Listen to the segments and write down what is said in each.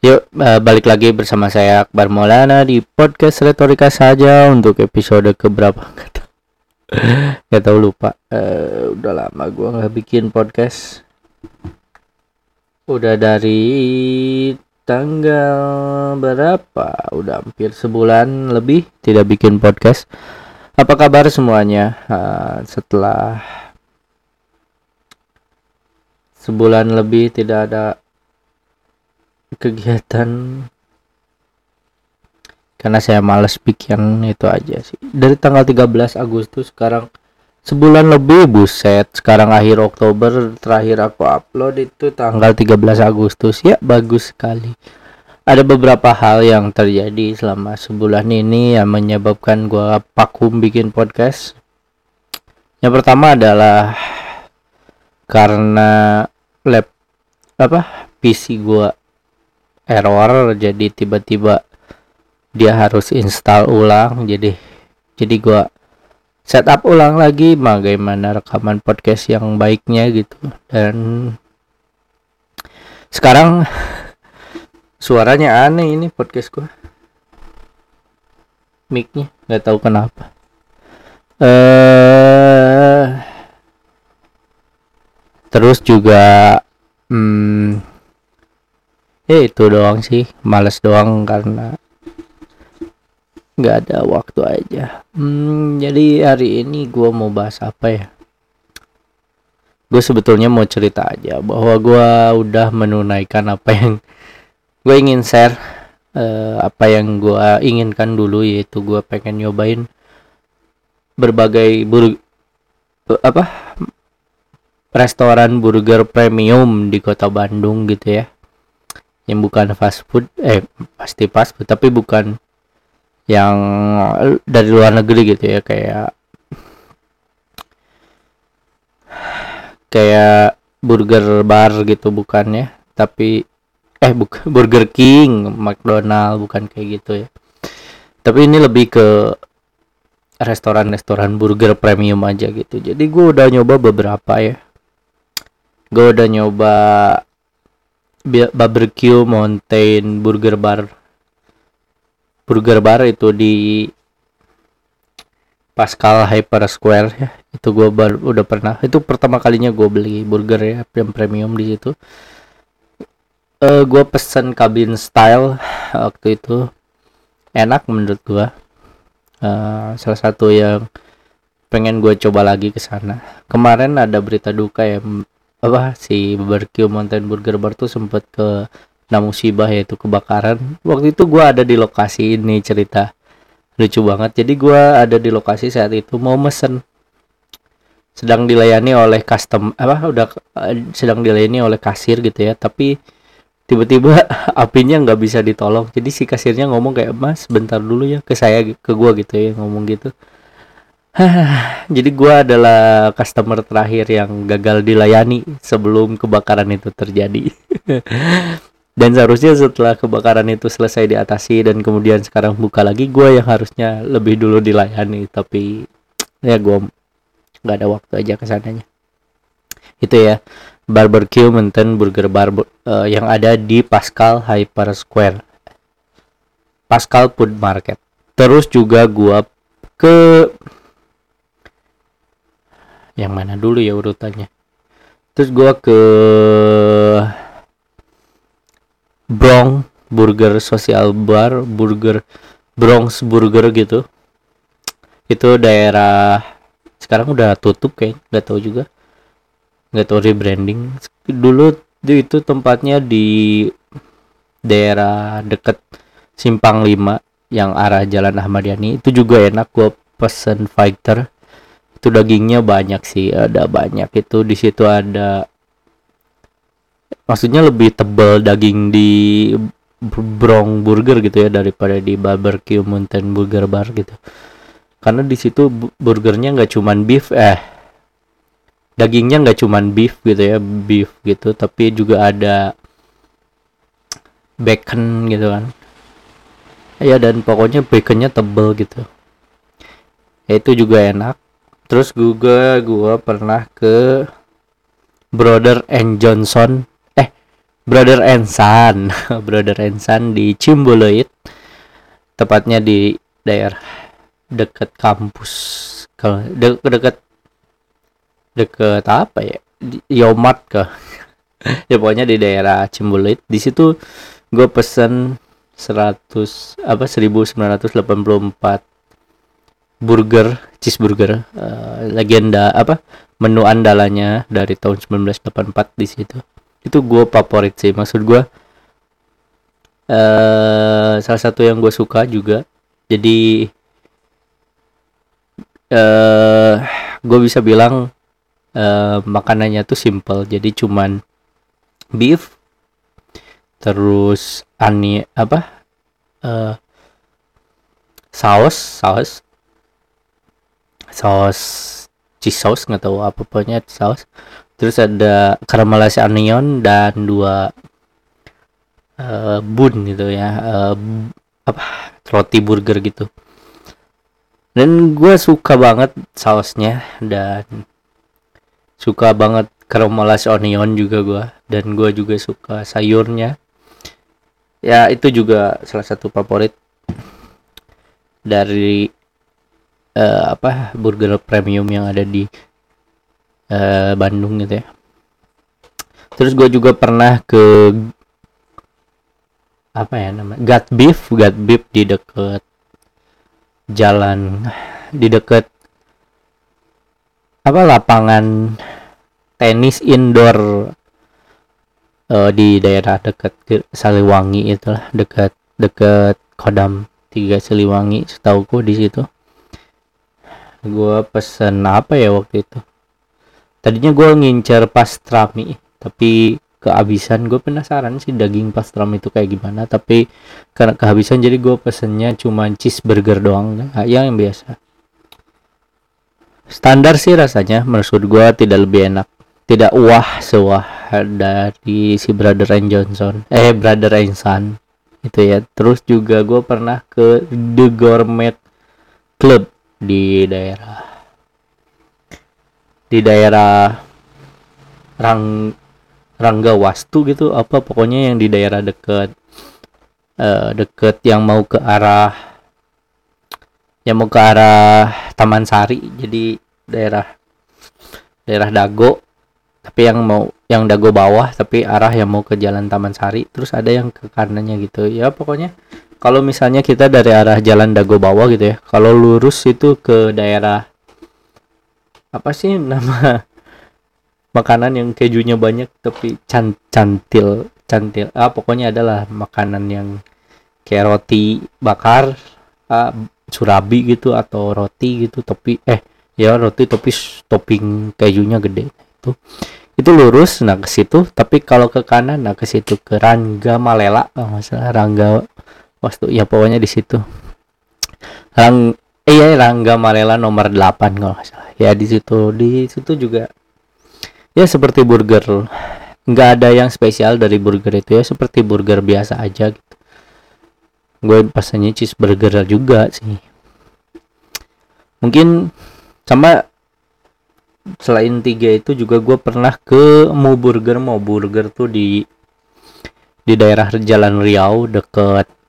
Yuk uh, balik lagi bersama saya Akbar Maulana di podcast retorika saja untuk episode keberapa? Nggak tahu. Lupa. Uh, udah lama gua nggak bikin podcast. Udah dari tanggal berapa? Udah hampir sebulan lebih tidak bikin podcast. Apa kabar semuanya? Uh, setelah sebulan lebih tidak ada kegiatan. Karena saya males bikin itu aja sih. Dari tanggal 13 Agustus sekarang sebulan lebih buset. Sekarang akhir Oktober terakhir aku upload itu tanggal 13 Agustus. Ya bagus sekali. Ada beberapa hal yang terjadi selama sebulan ini yang menyebabkan gua vakum bikin podcast. Yang pertama adalah karena lab apa PC gua error jadi tiba-tiba dia harus install ulang jadi jadi gua setup ulang lagi bagaimana rekaman podcast yang baiknya gitu. Dan sekarang suaranya aneh ini podcast gua. Micnya nggak tahu kenapa. Eh terus juga hmm, ya itu doang sih. Males doang karena nggak ada waktu aja. Hmm, jadi hari ini gue mau bahas apa ya? Gue sebetulnya mau cerita aja bahwa gue udah menunaikan apa yang gue ingin share uh, apa yang gue inginkan dulu yaitu gue pengen nyobain berbagai bur apa? Restoran burger premium di kota Bandung gitu ya yang bukan fast food eh pasti fast food tapi bukan yang dari luar negeri gitu ya kayak kayak burger bar gitu bukan ya. Tapi eh bukan Burger King McDonald bukan kayak gitu ya. Tapi ini lebih ke restoran-restoran burger premium aja gitu. Jadi gue udah nyoba beberapa ya. Gue udah nyoba barbecue mountain burger bar. Burger bar itu di Pascal Hyper Square ya. Itu gue baru udah pernah. Itu pertama kalinya gue beli burger ya yang premium di situ. Uh, gue pesen cabin style waktu itu. Enak menurut gue uh, salah satu yang pengen gue coba lagi ke sana. Kemarin ada berita duka ya apa si barbecue mountain burger bar tuh sempet ke nah musibah yaitu kebakaran. Waktu itu gua ada di lokasi ini cerita lucu banget. Jadi gua ada di lokasi saat itu mau mesen. Sedang dilayani oleh custom apa udah sedang dilayani oleh kasir gitu ya. Tapi tiba-tiba apinya nggak bisa ditolong. Jadi si kasirnya ngomong kayak mas bentar dulu ya ke saya ke gua gitu ya ngomong gitu jadi gua adalah customer terakhir yang gagal dilayani sebelum kebakaran itu terjadi. dan seharusnya setelah kebakaran itu selesai diatasi dan kemudian sekarang buka lagi gua yang harusnya lebih dulu dilayani tapi ya gua nggak ada waktu aja ke sananya. Itu ya barbecue Mountain Burger Bar uh, yang ada di Pascal Hyper Square. Pascal Food Market. Terus juga gua ke yang mana dulu ya urutannya? Terus gua ke Bronx Burger Social Bar Burger Bronx Burger gitu. Itu daerah sekarang udah tutup kayak nggak tahu juga. Nggak tahu rebranding. Dulu itu tempatnya di daerah deket Simpang 5 yang arah Jalan Ahmad Yani. Itu juga enak gua pesen fighter itu dagingnya banyak sih ada banyak. Itu di situ ada maksudnya lebih tebal daging di Brong Burger gitu ya daripada di Barbecue Mountain Burger Bar gitu. Karena di situ burgernya nggak cuman beef eh dagingnya nggak cuman beef gitu ya beef gitu. Tapi juga ada bacon gitu kan. Ya dan pokoknya baconnya tebel gitu. Ya, itu juga enak terus juga gua pernah ke Brother and Johnson. Eh Brother and Son Brother and Son di Cimboloid tepatnya di daerah dekat kampus. Kalau de dekat dekat apa ya? Yomat ke ya pokoknya di daerah Cimbuluit di situ gue pesen 100 apa 1984 burger cheeseburger uh, legenda apa menu andalanya dari tahun 1984 di situ. Itu gue favorit sih maksud gue uh, salah satu yang gue suka juga. Jadi uh, gue bisa bilang uh, makanannya tuh simple. Jadi cuman beef terus ani apa uh, saus saus saus cheese sauce nggak tahu apa pokoknya saus. Terus ada caramelized onion dan dua uh, bun gitu ya uh, apa roti burger gitu. Dan gue suka banget sausnya dan suka banget caramelized onion juga gue dan gue juga suka sayurnya. Ya itu juga salah satu favorit dari uh, apa burger premium yang ada di uh, Bandung gitu ya. Terus gue juga pernah ke apa ya namanya gut beef gut beef di deket jalan di deket apa lapangan tenis indoor uh, di daerah dekat Saliwangi itulah dekat dekat Kodam tiga Siliwangi setauku di situ gue pesen apa ya waktu itu? Tadinya gue ngincer pastrami tapi kehabisan gue penasaran sih daging pastrami itu kayak gimana. Tapi karena kehabisan jadi gue pesennya cuma cheeseburger doang nah, yang biasa. Standar sih rasanya menurut gue tidak lebih enak. Tidak wah sewah dari si Brother and Johnson. Eh Brother and Son itu ya. Terus juga gue pernah ke The Gourmet Club di daerah di daerah Rang Rangga Wastu gitu apa pokoknya yang di daerah deket uh, deket yang mau ke arah yang mau ke arah Taman Sari. Jadi daerah daerah Dago tapi yang mau yang Dago bawah tapi arah yang mau ke Jalan Taman Sari. Terus ada yang ke kanannya gitu. Ya pokoknya kalau misalnya kita dari arah jalan Dago bawah gitu ya kalau lurus itu ke daerah apa sih nama makanan yang kejunya banyak tapi can cantil cantil ah pokoknya adalah makanan yang kayak roti bakar ah, surabi gitu atau roti gitu tapi eh ya roti tapi topping kejunya gede itu. Itu lurus nah ke situ. Tapi kalau ke kanan nah ke situ ke Rangga Malela oh, masalah Rangga waktu ya pokoknya di situ. Rang eh, iya Rangga Marela nomor 8 kalau nggak salah. Ya di situ di situ juga. Ya seperti burger. Nggak ada yang spesial dari burger itu. Ya seperti burger biasa aja gitu. Gue pesannya cheeseburger juga sih. Mungkin sama selain tiga itu juga gue pernah ke Mo Burger. Mo Burger tuh di di daerah Jalan Riau deket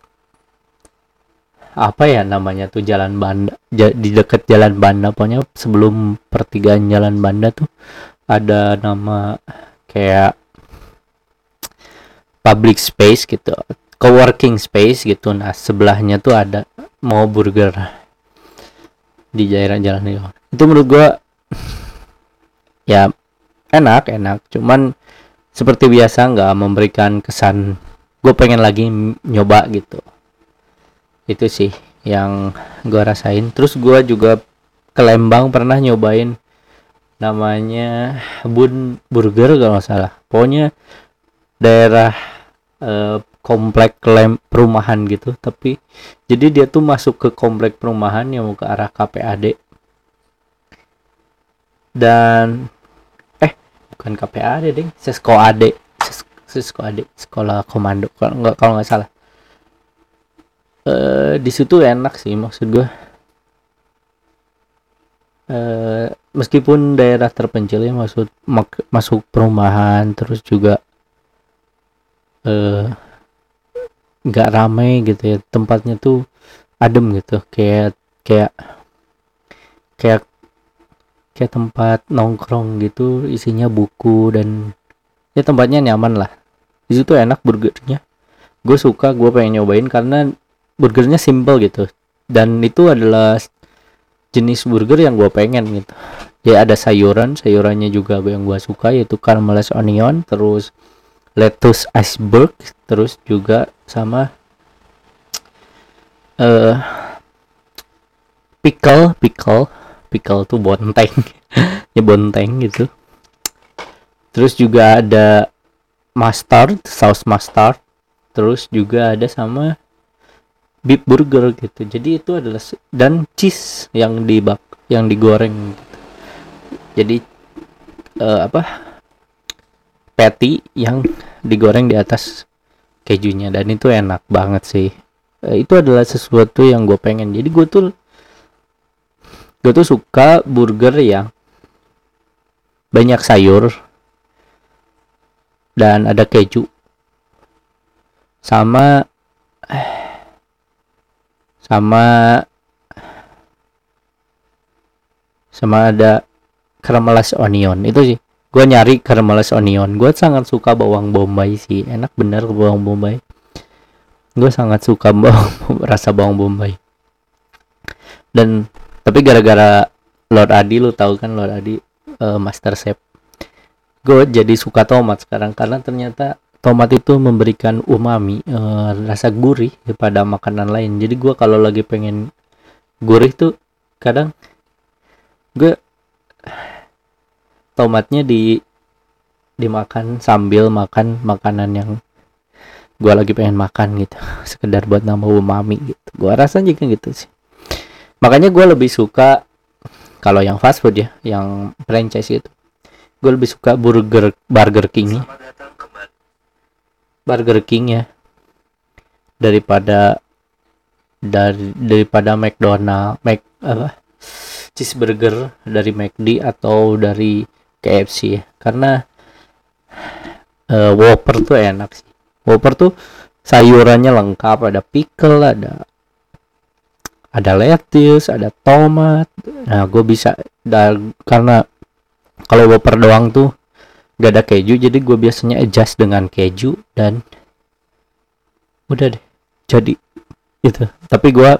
apa ya namanya tuh jalan Banda di dekat jalan Banda pokoknya sebelum pertigaan jalan Banda tuh ada nama kayak public space gitu co-working space gitu. Nah sebelahnya tuh ada mau burger di daerah jalan itu. Itu menurut gua ya enak enak. Cuman seperti biasa nggak memberikan kesan gue pengen lagi nyoba gitu itu sih yang gue rasain. Terus gue juga ke Lembang pernah nyobain namanya Bun Burger kalau nggak salah. Pokoknya daerah eh, komplek lem perumahan gitu. Tapi jadi dia tuh masuk ke komplek perumahan yang mau ke arah KPAD dan eh bukan KPAD ding. Sesko AD Sesko AD sekolah komando. Kalau nggak kalau nggak salah uh, di situ enak sih maksud gue uh, meskipun daerah terpencil ya maksud mak masuk perumahan terus juga eh nggak ramai gitu ya tempatnya tuh adem gitu kayak kayak kayak kayak tempat nongkrong gitu isinya buku dan ya tempatnya nyaman lah. Di situ enak burgernya. Gue suka gue pengen nyobain karena burgernya simple gitu. Dan itu adalah jenis burger yang gue pengen gitu. Ya ada sayuran sayurannya juga yang gue suka yaitu caramelized onion terus lettuce iceberg terus juga sama uh, pickle pickle pickle tuh bonteng. Ya bonteng gitu. Terus juga ada mustard saus mustard terus juga ada sama beef burger gitu. Jadi itu adalah dan cheese yang dibak yang digoreng gitu. jadi uh, apa patty yang digoreng di atas kejunya. Dan itu enak banget sih. Uh, itu adalah sesuatu yang gue pengen. Jadi gue tuh gue tuh suka burger yang banyak sayur dan ada keju. Sama sama sama ada caramelized onion. Itu sih gue nyari caramelized onion. Gue sangat suka bawang bombay sih. Enak bener bawang bombay. Gue sangat suka bawang rasa bawang bombay. Dan tapi gara-gara Lord Adi lu tahu kan Lord Adi uh, Master Chef. Gue jadi suka tomat sekarang karena ternyata tomat itu memberikan umami uh, rasa gurih kepada makanan lain. Jadi gue kalau lagi pengen gurih tuh kadang gue tomatnya di dimakan sambil makan makanan yang gue lagi pengen makan gitu. Sekedar buat nambah umami gitu. Gue rasa juga gitu sih. Makanya gue lebih suka kalau yang fast food ya yang franchise itu gue lebih suka burger Burger King Burger King ya daripada dari daripada McDonald Mac apa cheeseburger dari McD atau dari KFC ya. Karena uh, Whopper tuh enak sih. Whopper tuh sayurannya lengkap. Ada pickle ada ada lettuce ada tomat. Nah gue bisa dan karena kalau whopper doang tuh gak ada keju jadi gue biasanya adjust dengan keju dan udah deh jadi itu tapi gue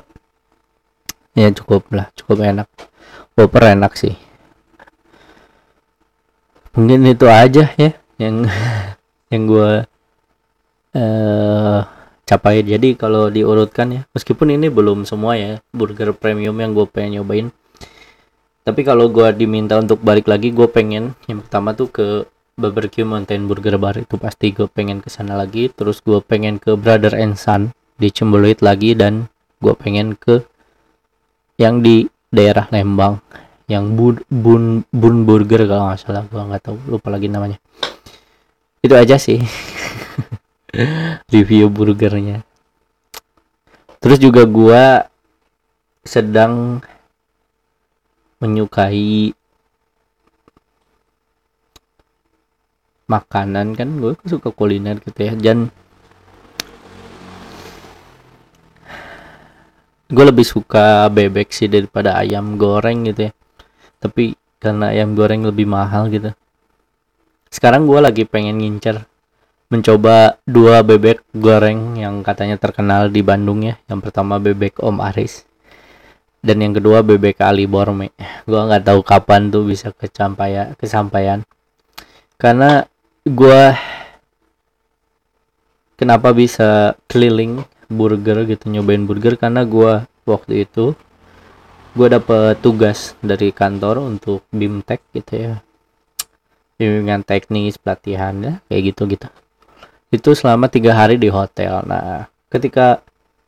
ya cukup lah cukup enak. Whopper enak sih. Mungkin itu aja ya yang yang gue uh, capai. Jadi kalau diurutkan ya meskipun ini belum semua ya burger premium yang gue pengen nyobain. Tapi kalau gue diminta untuk balik lagi gue pengen yang pertama tuh ke barbecue mountain burger bar itu pasti gue pengen ke sana lagi terus gue pengen ke brother and son di Cembeluit lagi dan gue pengen ke yang di daerah Lembang yang bun bun bun burger kalau nggak salah gue nggak tahu lupa lagi namanya. Itu aja sih review burgernya. Terus juga gua sedang menyukai makanan kan gue suka kuliner gitu ya dan gue lebih suka bebek sih daripada ayam goreng gitu ya tapi karena ayam goreng lebih mahal gitu sekarang gue lagi pengen ngincer mencoba dua bebek goreng yang katanya terkenal di Bandung ya. Yang pertama bebek Om Aris dan yang kedua bebek Ali Borme. Gua nggak tahu kapan tuh bisa kecampaya kesampaian. Karena gua kenapa bisa keliling burger gitu nyobain burger? Karena gua waktu itu gue dapet tugas dari kantor untuk bimtek gitu ya. Bimbingan teknis pelatihan ya kayak gitu gitu itu selama tiga hari di hotel. Nah ketika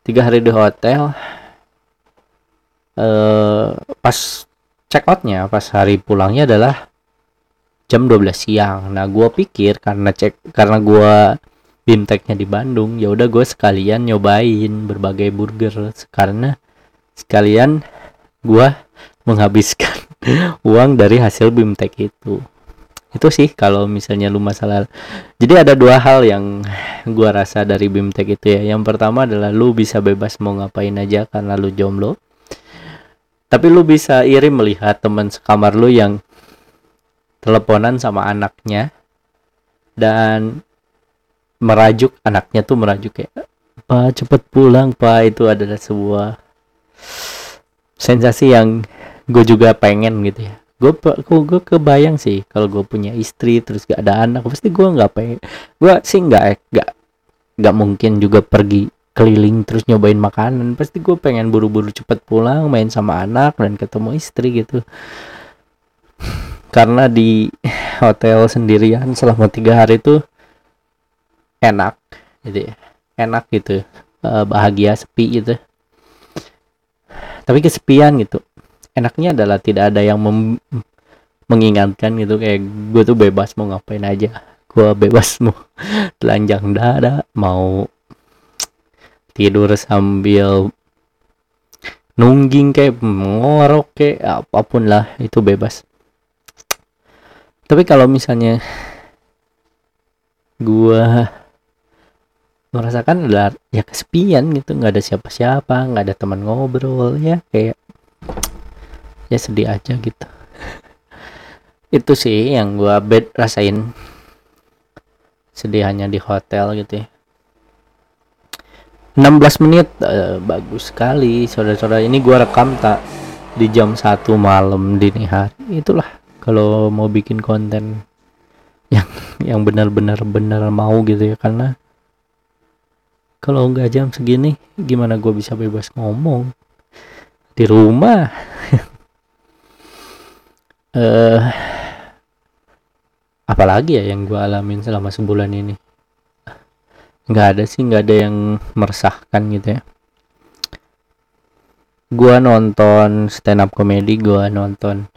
tiga hari di hotel eh, pas check outnya pas hari pulangnya adalah jam 12 siang. Nah gue pikir karena cek karena gue bimteknya di Bandung ya udah gue sekalian nyobain berbagai burger. Karena sekalian gue menghabiskan uang dari hasil bimtek itu. Itu sih kalau misalnya lu masalah. Jadi ada dua hal yang gua rasa dari bimtek itu ya. Yang pertama adalah lu bisa bebas mau ngapain aja karena lu jomblo. Tapi lu bisa iri melihat teman sekamar lu yang teleponan sama anaknya dan merajuk anaknya tuh merajuk kayak pak cepet pulang pak itu adalah sebuah sensasi yang gue juga pengen gitu ya. Gue gue kebayang sih kalau gue punya istri terus gak ada anak pasti gue nggak pengen gue sih nggak nggak nggak mungkin juga pergi keliling terus nyobain makanan. Pasti gue pengen buru-buru cepet pulang main sama anak dan ketemu istri gitu karena di hotel sendirian selama tiga hari itu enak. Ya enak gitu. Eh, bahagia sepi gitu. Tapi kesepian gitu. Enaknya adalah tidak ada yang mengingatkan gitu. Kayak gue tuh bebas mau ngapain aja. Gue bebas mau telanjang dada mau tidur sambil nungging kayak ngorok kayak apa pun lah. Itu bebas tapi kalau misalnya gue merasakan adalah ya kesepian gitu nggak ada siapa-siapa nggak ada teman ngobrol ya kayak ya sedih aja gitu. Itu sih yang gua bed rasain. Sedih hanya di hotel gitu ya. 16 menit uh, bagus sekali saudara-saudara. Ini gua rekam tak di jam satu malam dini hari. Itulah kalau mau bikin konten yang yang benar-benar benar mau gitu ya karena kalau nggak jam segini gimana gue bisa bebas ngomong? Di rumah. Uh, apalagi ya yang gue alamin selama sebulan ini? Nggak ada sih nggak ada yang meresahkan gitu ya. Gue nonton stand up comedy gue nonton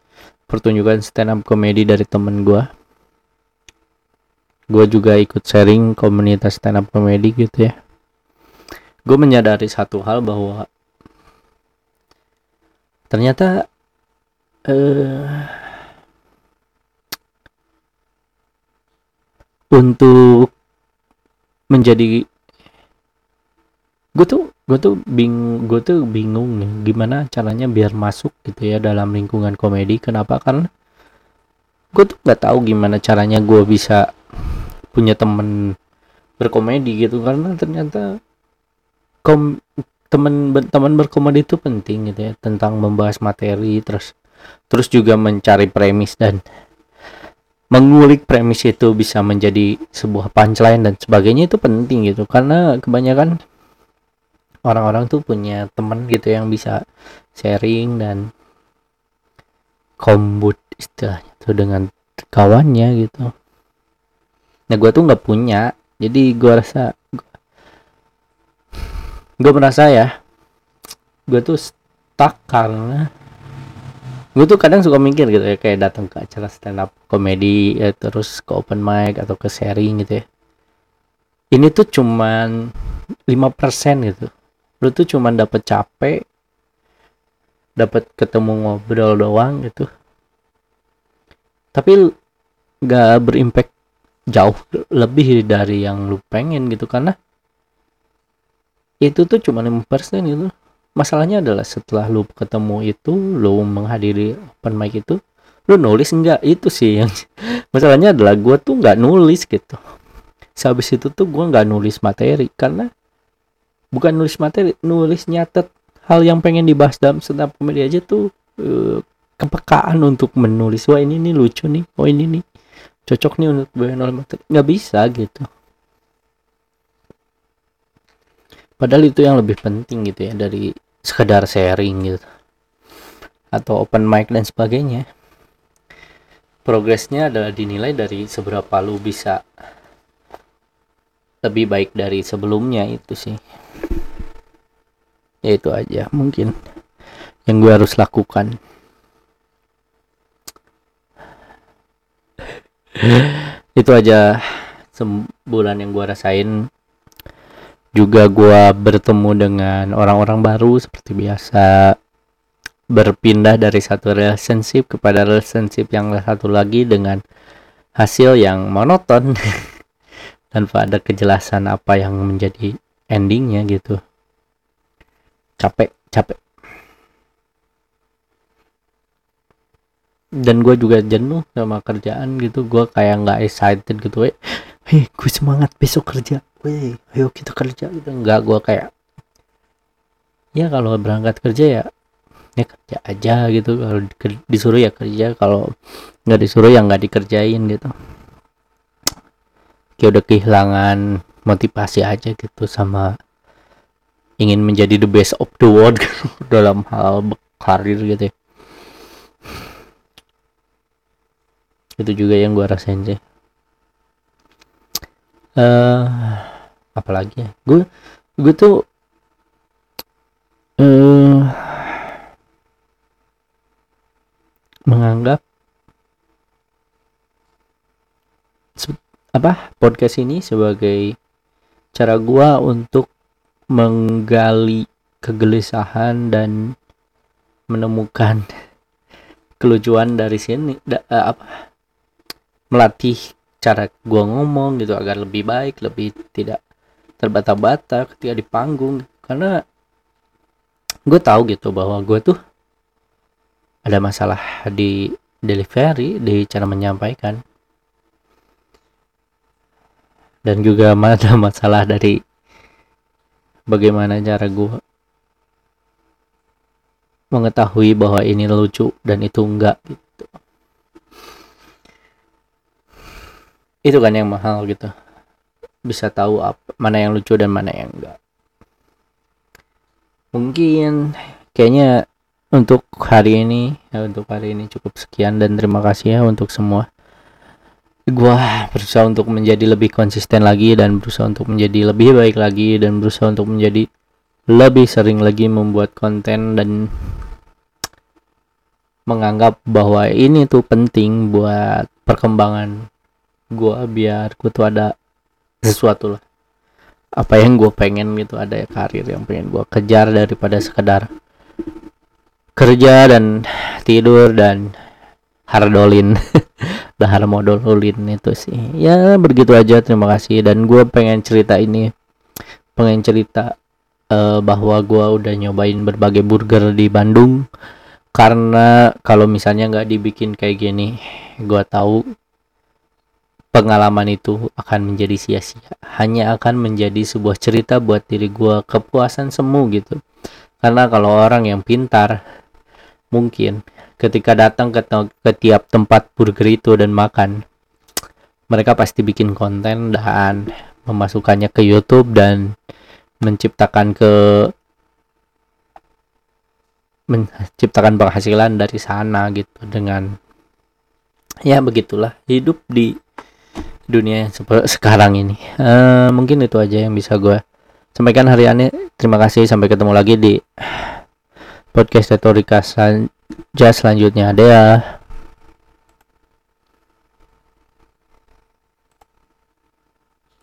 pertunjukan stand up comedy dari temen gue gue juga ikut sharing komunitas stand up comedy gitu ya. Gue menyadari satu hal bahwa ternyata eh, untuk menjadi gue tuh gue tuh bing gue tuh bingung nih gimana caranya biar masuk gitu ya dalam lingkungan komedi. Kenapa? Karena gue tuh nggak tahu gimana caranya gue bisa punya temen berkomedi gitu. Karena ternyata kom teman teman berkomedi itu penting gitu ya tentang membahas materi terus terus juga mencari premis dan mengulik premis itu bisa menjadi sebuah punchline dan sebagainya itu penting gitu. Karena kebanyakan orang-orang tuh punya temen gitu yang bisa sharing dan kombut istilahnya tuh dengan kawannya gitu. Nah gue tuh nggak punya jadi gue rasa gue merasa ya gue tuh stuck karena gue tuh kadang suka mikir gitu ya kayak datang ke acara stand up komedi ya, terus ke open mic atau ke sharing gitu ya. Ini tuh cuman 5% gitu lu tuh cuman dapet capek dapat ketemu ngobrol doang gitu. Tapi gak berimpact jauh lebih dari yang lu pengen gitu karena itu tuh cuma 5% gitu. Masalahnya adalah setelah lu ketemu itu lu menghadiri open mic itu lu nulis enggak itu sih yang masalahnya adalah gue tuh nggak nulis gitu. Sehabis itu tuh gue nggak nulis materi karena bukan nulis materi nulis nyatet hal yang pengen dibahas dalam stand komedi aja tuh uh, kepekaan untuk menulis. Wah ini nih lucu nih. Oh ini nih. Cocok nih untuk bahan materi. Nggak bisa gitu. Padahal itu yang lebih penting gitu ya dari sekedar sharing gitu. Atau open mic dan sebagainya. Progresnya adalah dinilai dari seberapa lu bisa lebih baik dari sebelumnya itu sih ya itu aja mungkin yang gue harus lakukan. Itu aja sebulan yang gue rasain. Juga gue bertemu dengan orang-orang baru seperti biasa. Berpindah dari satu relationship kepada relationship yang satu lagi dengan hasil yang monoton. Tanpa ada kejelasan apa yang menjadi endingnya gitu capek capek. Dan gue juga jenuh sama kerjaan gitu. Gue kayak nggak excited gitu eh hei gue semangat besok kerja. Weh ayo kita kerja. Gitu. Nggak gue kayak ya kalau berangkat kerja ya ya kerja aja gitu. Kalau disuruh ya kerja. Kalau nggak disuruh ya nggak dikerjain gitu. Kayak udah kehilangan motivasi aja gitu sama ingin menjadi the best of the world dalam hal karir gitu ya. itu juga yang gue rasain sih uh, apalagi ya gue gue tuh uh, menganggap apa podcast ini sebagai cara gua untuk menggali kegelisahan dan menemukan kelucuan dari sini. Da, uh, apa? Melatih cara gua ngomong gitu agar lebih baik lebih tidak terbata-bata ketika di panggung. Karena gue tahu gitu bahwa gue tuh ada masalah di delivery di cara menyampaikan. Dan juga ada masalah dari bagaimana cara gue mengetahui bahwa ini lucu dan itu enggak gitu? Itu kan yang mahal gitu. Bisa tahu apa mana yang lucu dan mana yang enggak. Mungkin kayaknya untuk hari ini ya untuk hari ini cukup sekian dan terima kasih ya untuk semua gua berusaha untuk menjadi lebih konsisten lagi dan berusaha untuk menjadi lebih baik lagi dan berusaha untuk menjadi lebih sering lagi membuat konten dan menganggap bahwa ini tuh penting buat perkembangan gua biar gua tuh ada sesuatu lah. Apa yang gue pengen gitu ada ya karir yang pengen gua kejar daripada sekedar kerja dan tidur dan hardolin. Dahar modal ulin itu sih. Ya begitu aja. Terima kasih. Dan gue pengen cerita ini. Pengen cerita uh, bahwa gue udah nyobain berbagai burger di Bandung. Karena kalau misalnya nggak dibikin kayak gini gue tahu pengalaman itu akan menjadi sia-sia. Hanya akan menjadi sebuah cerita buat diri gue kepuasan semu gitu. Karena kalau orang yang pintar mungkin ketika datang ke, ke tiap tempat burger itu dan makan mereka pasti bikin konten dan memasukkannya ke YouTube dan menciptakan ke menciptakan penghasilan dari sana gitu dengan ya begitulah hidup di dunia sekarang ini. Uh, mungkin itu aja yang bisa gue sampaikan hari ini. Terima kasih sampai ketemu lagi di podcast retorika jazz selanjutnya. Ada ya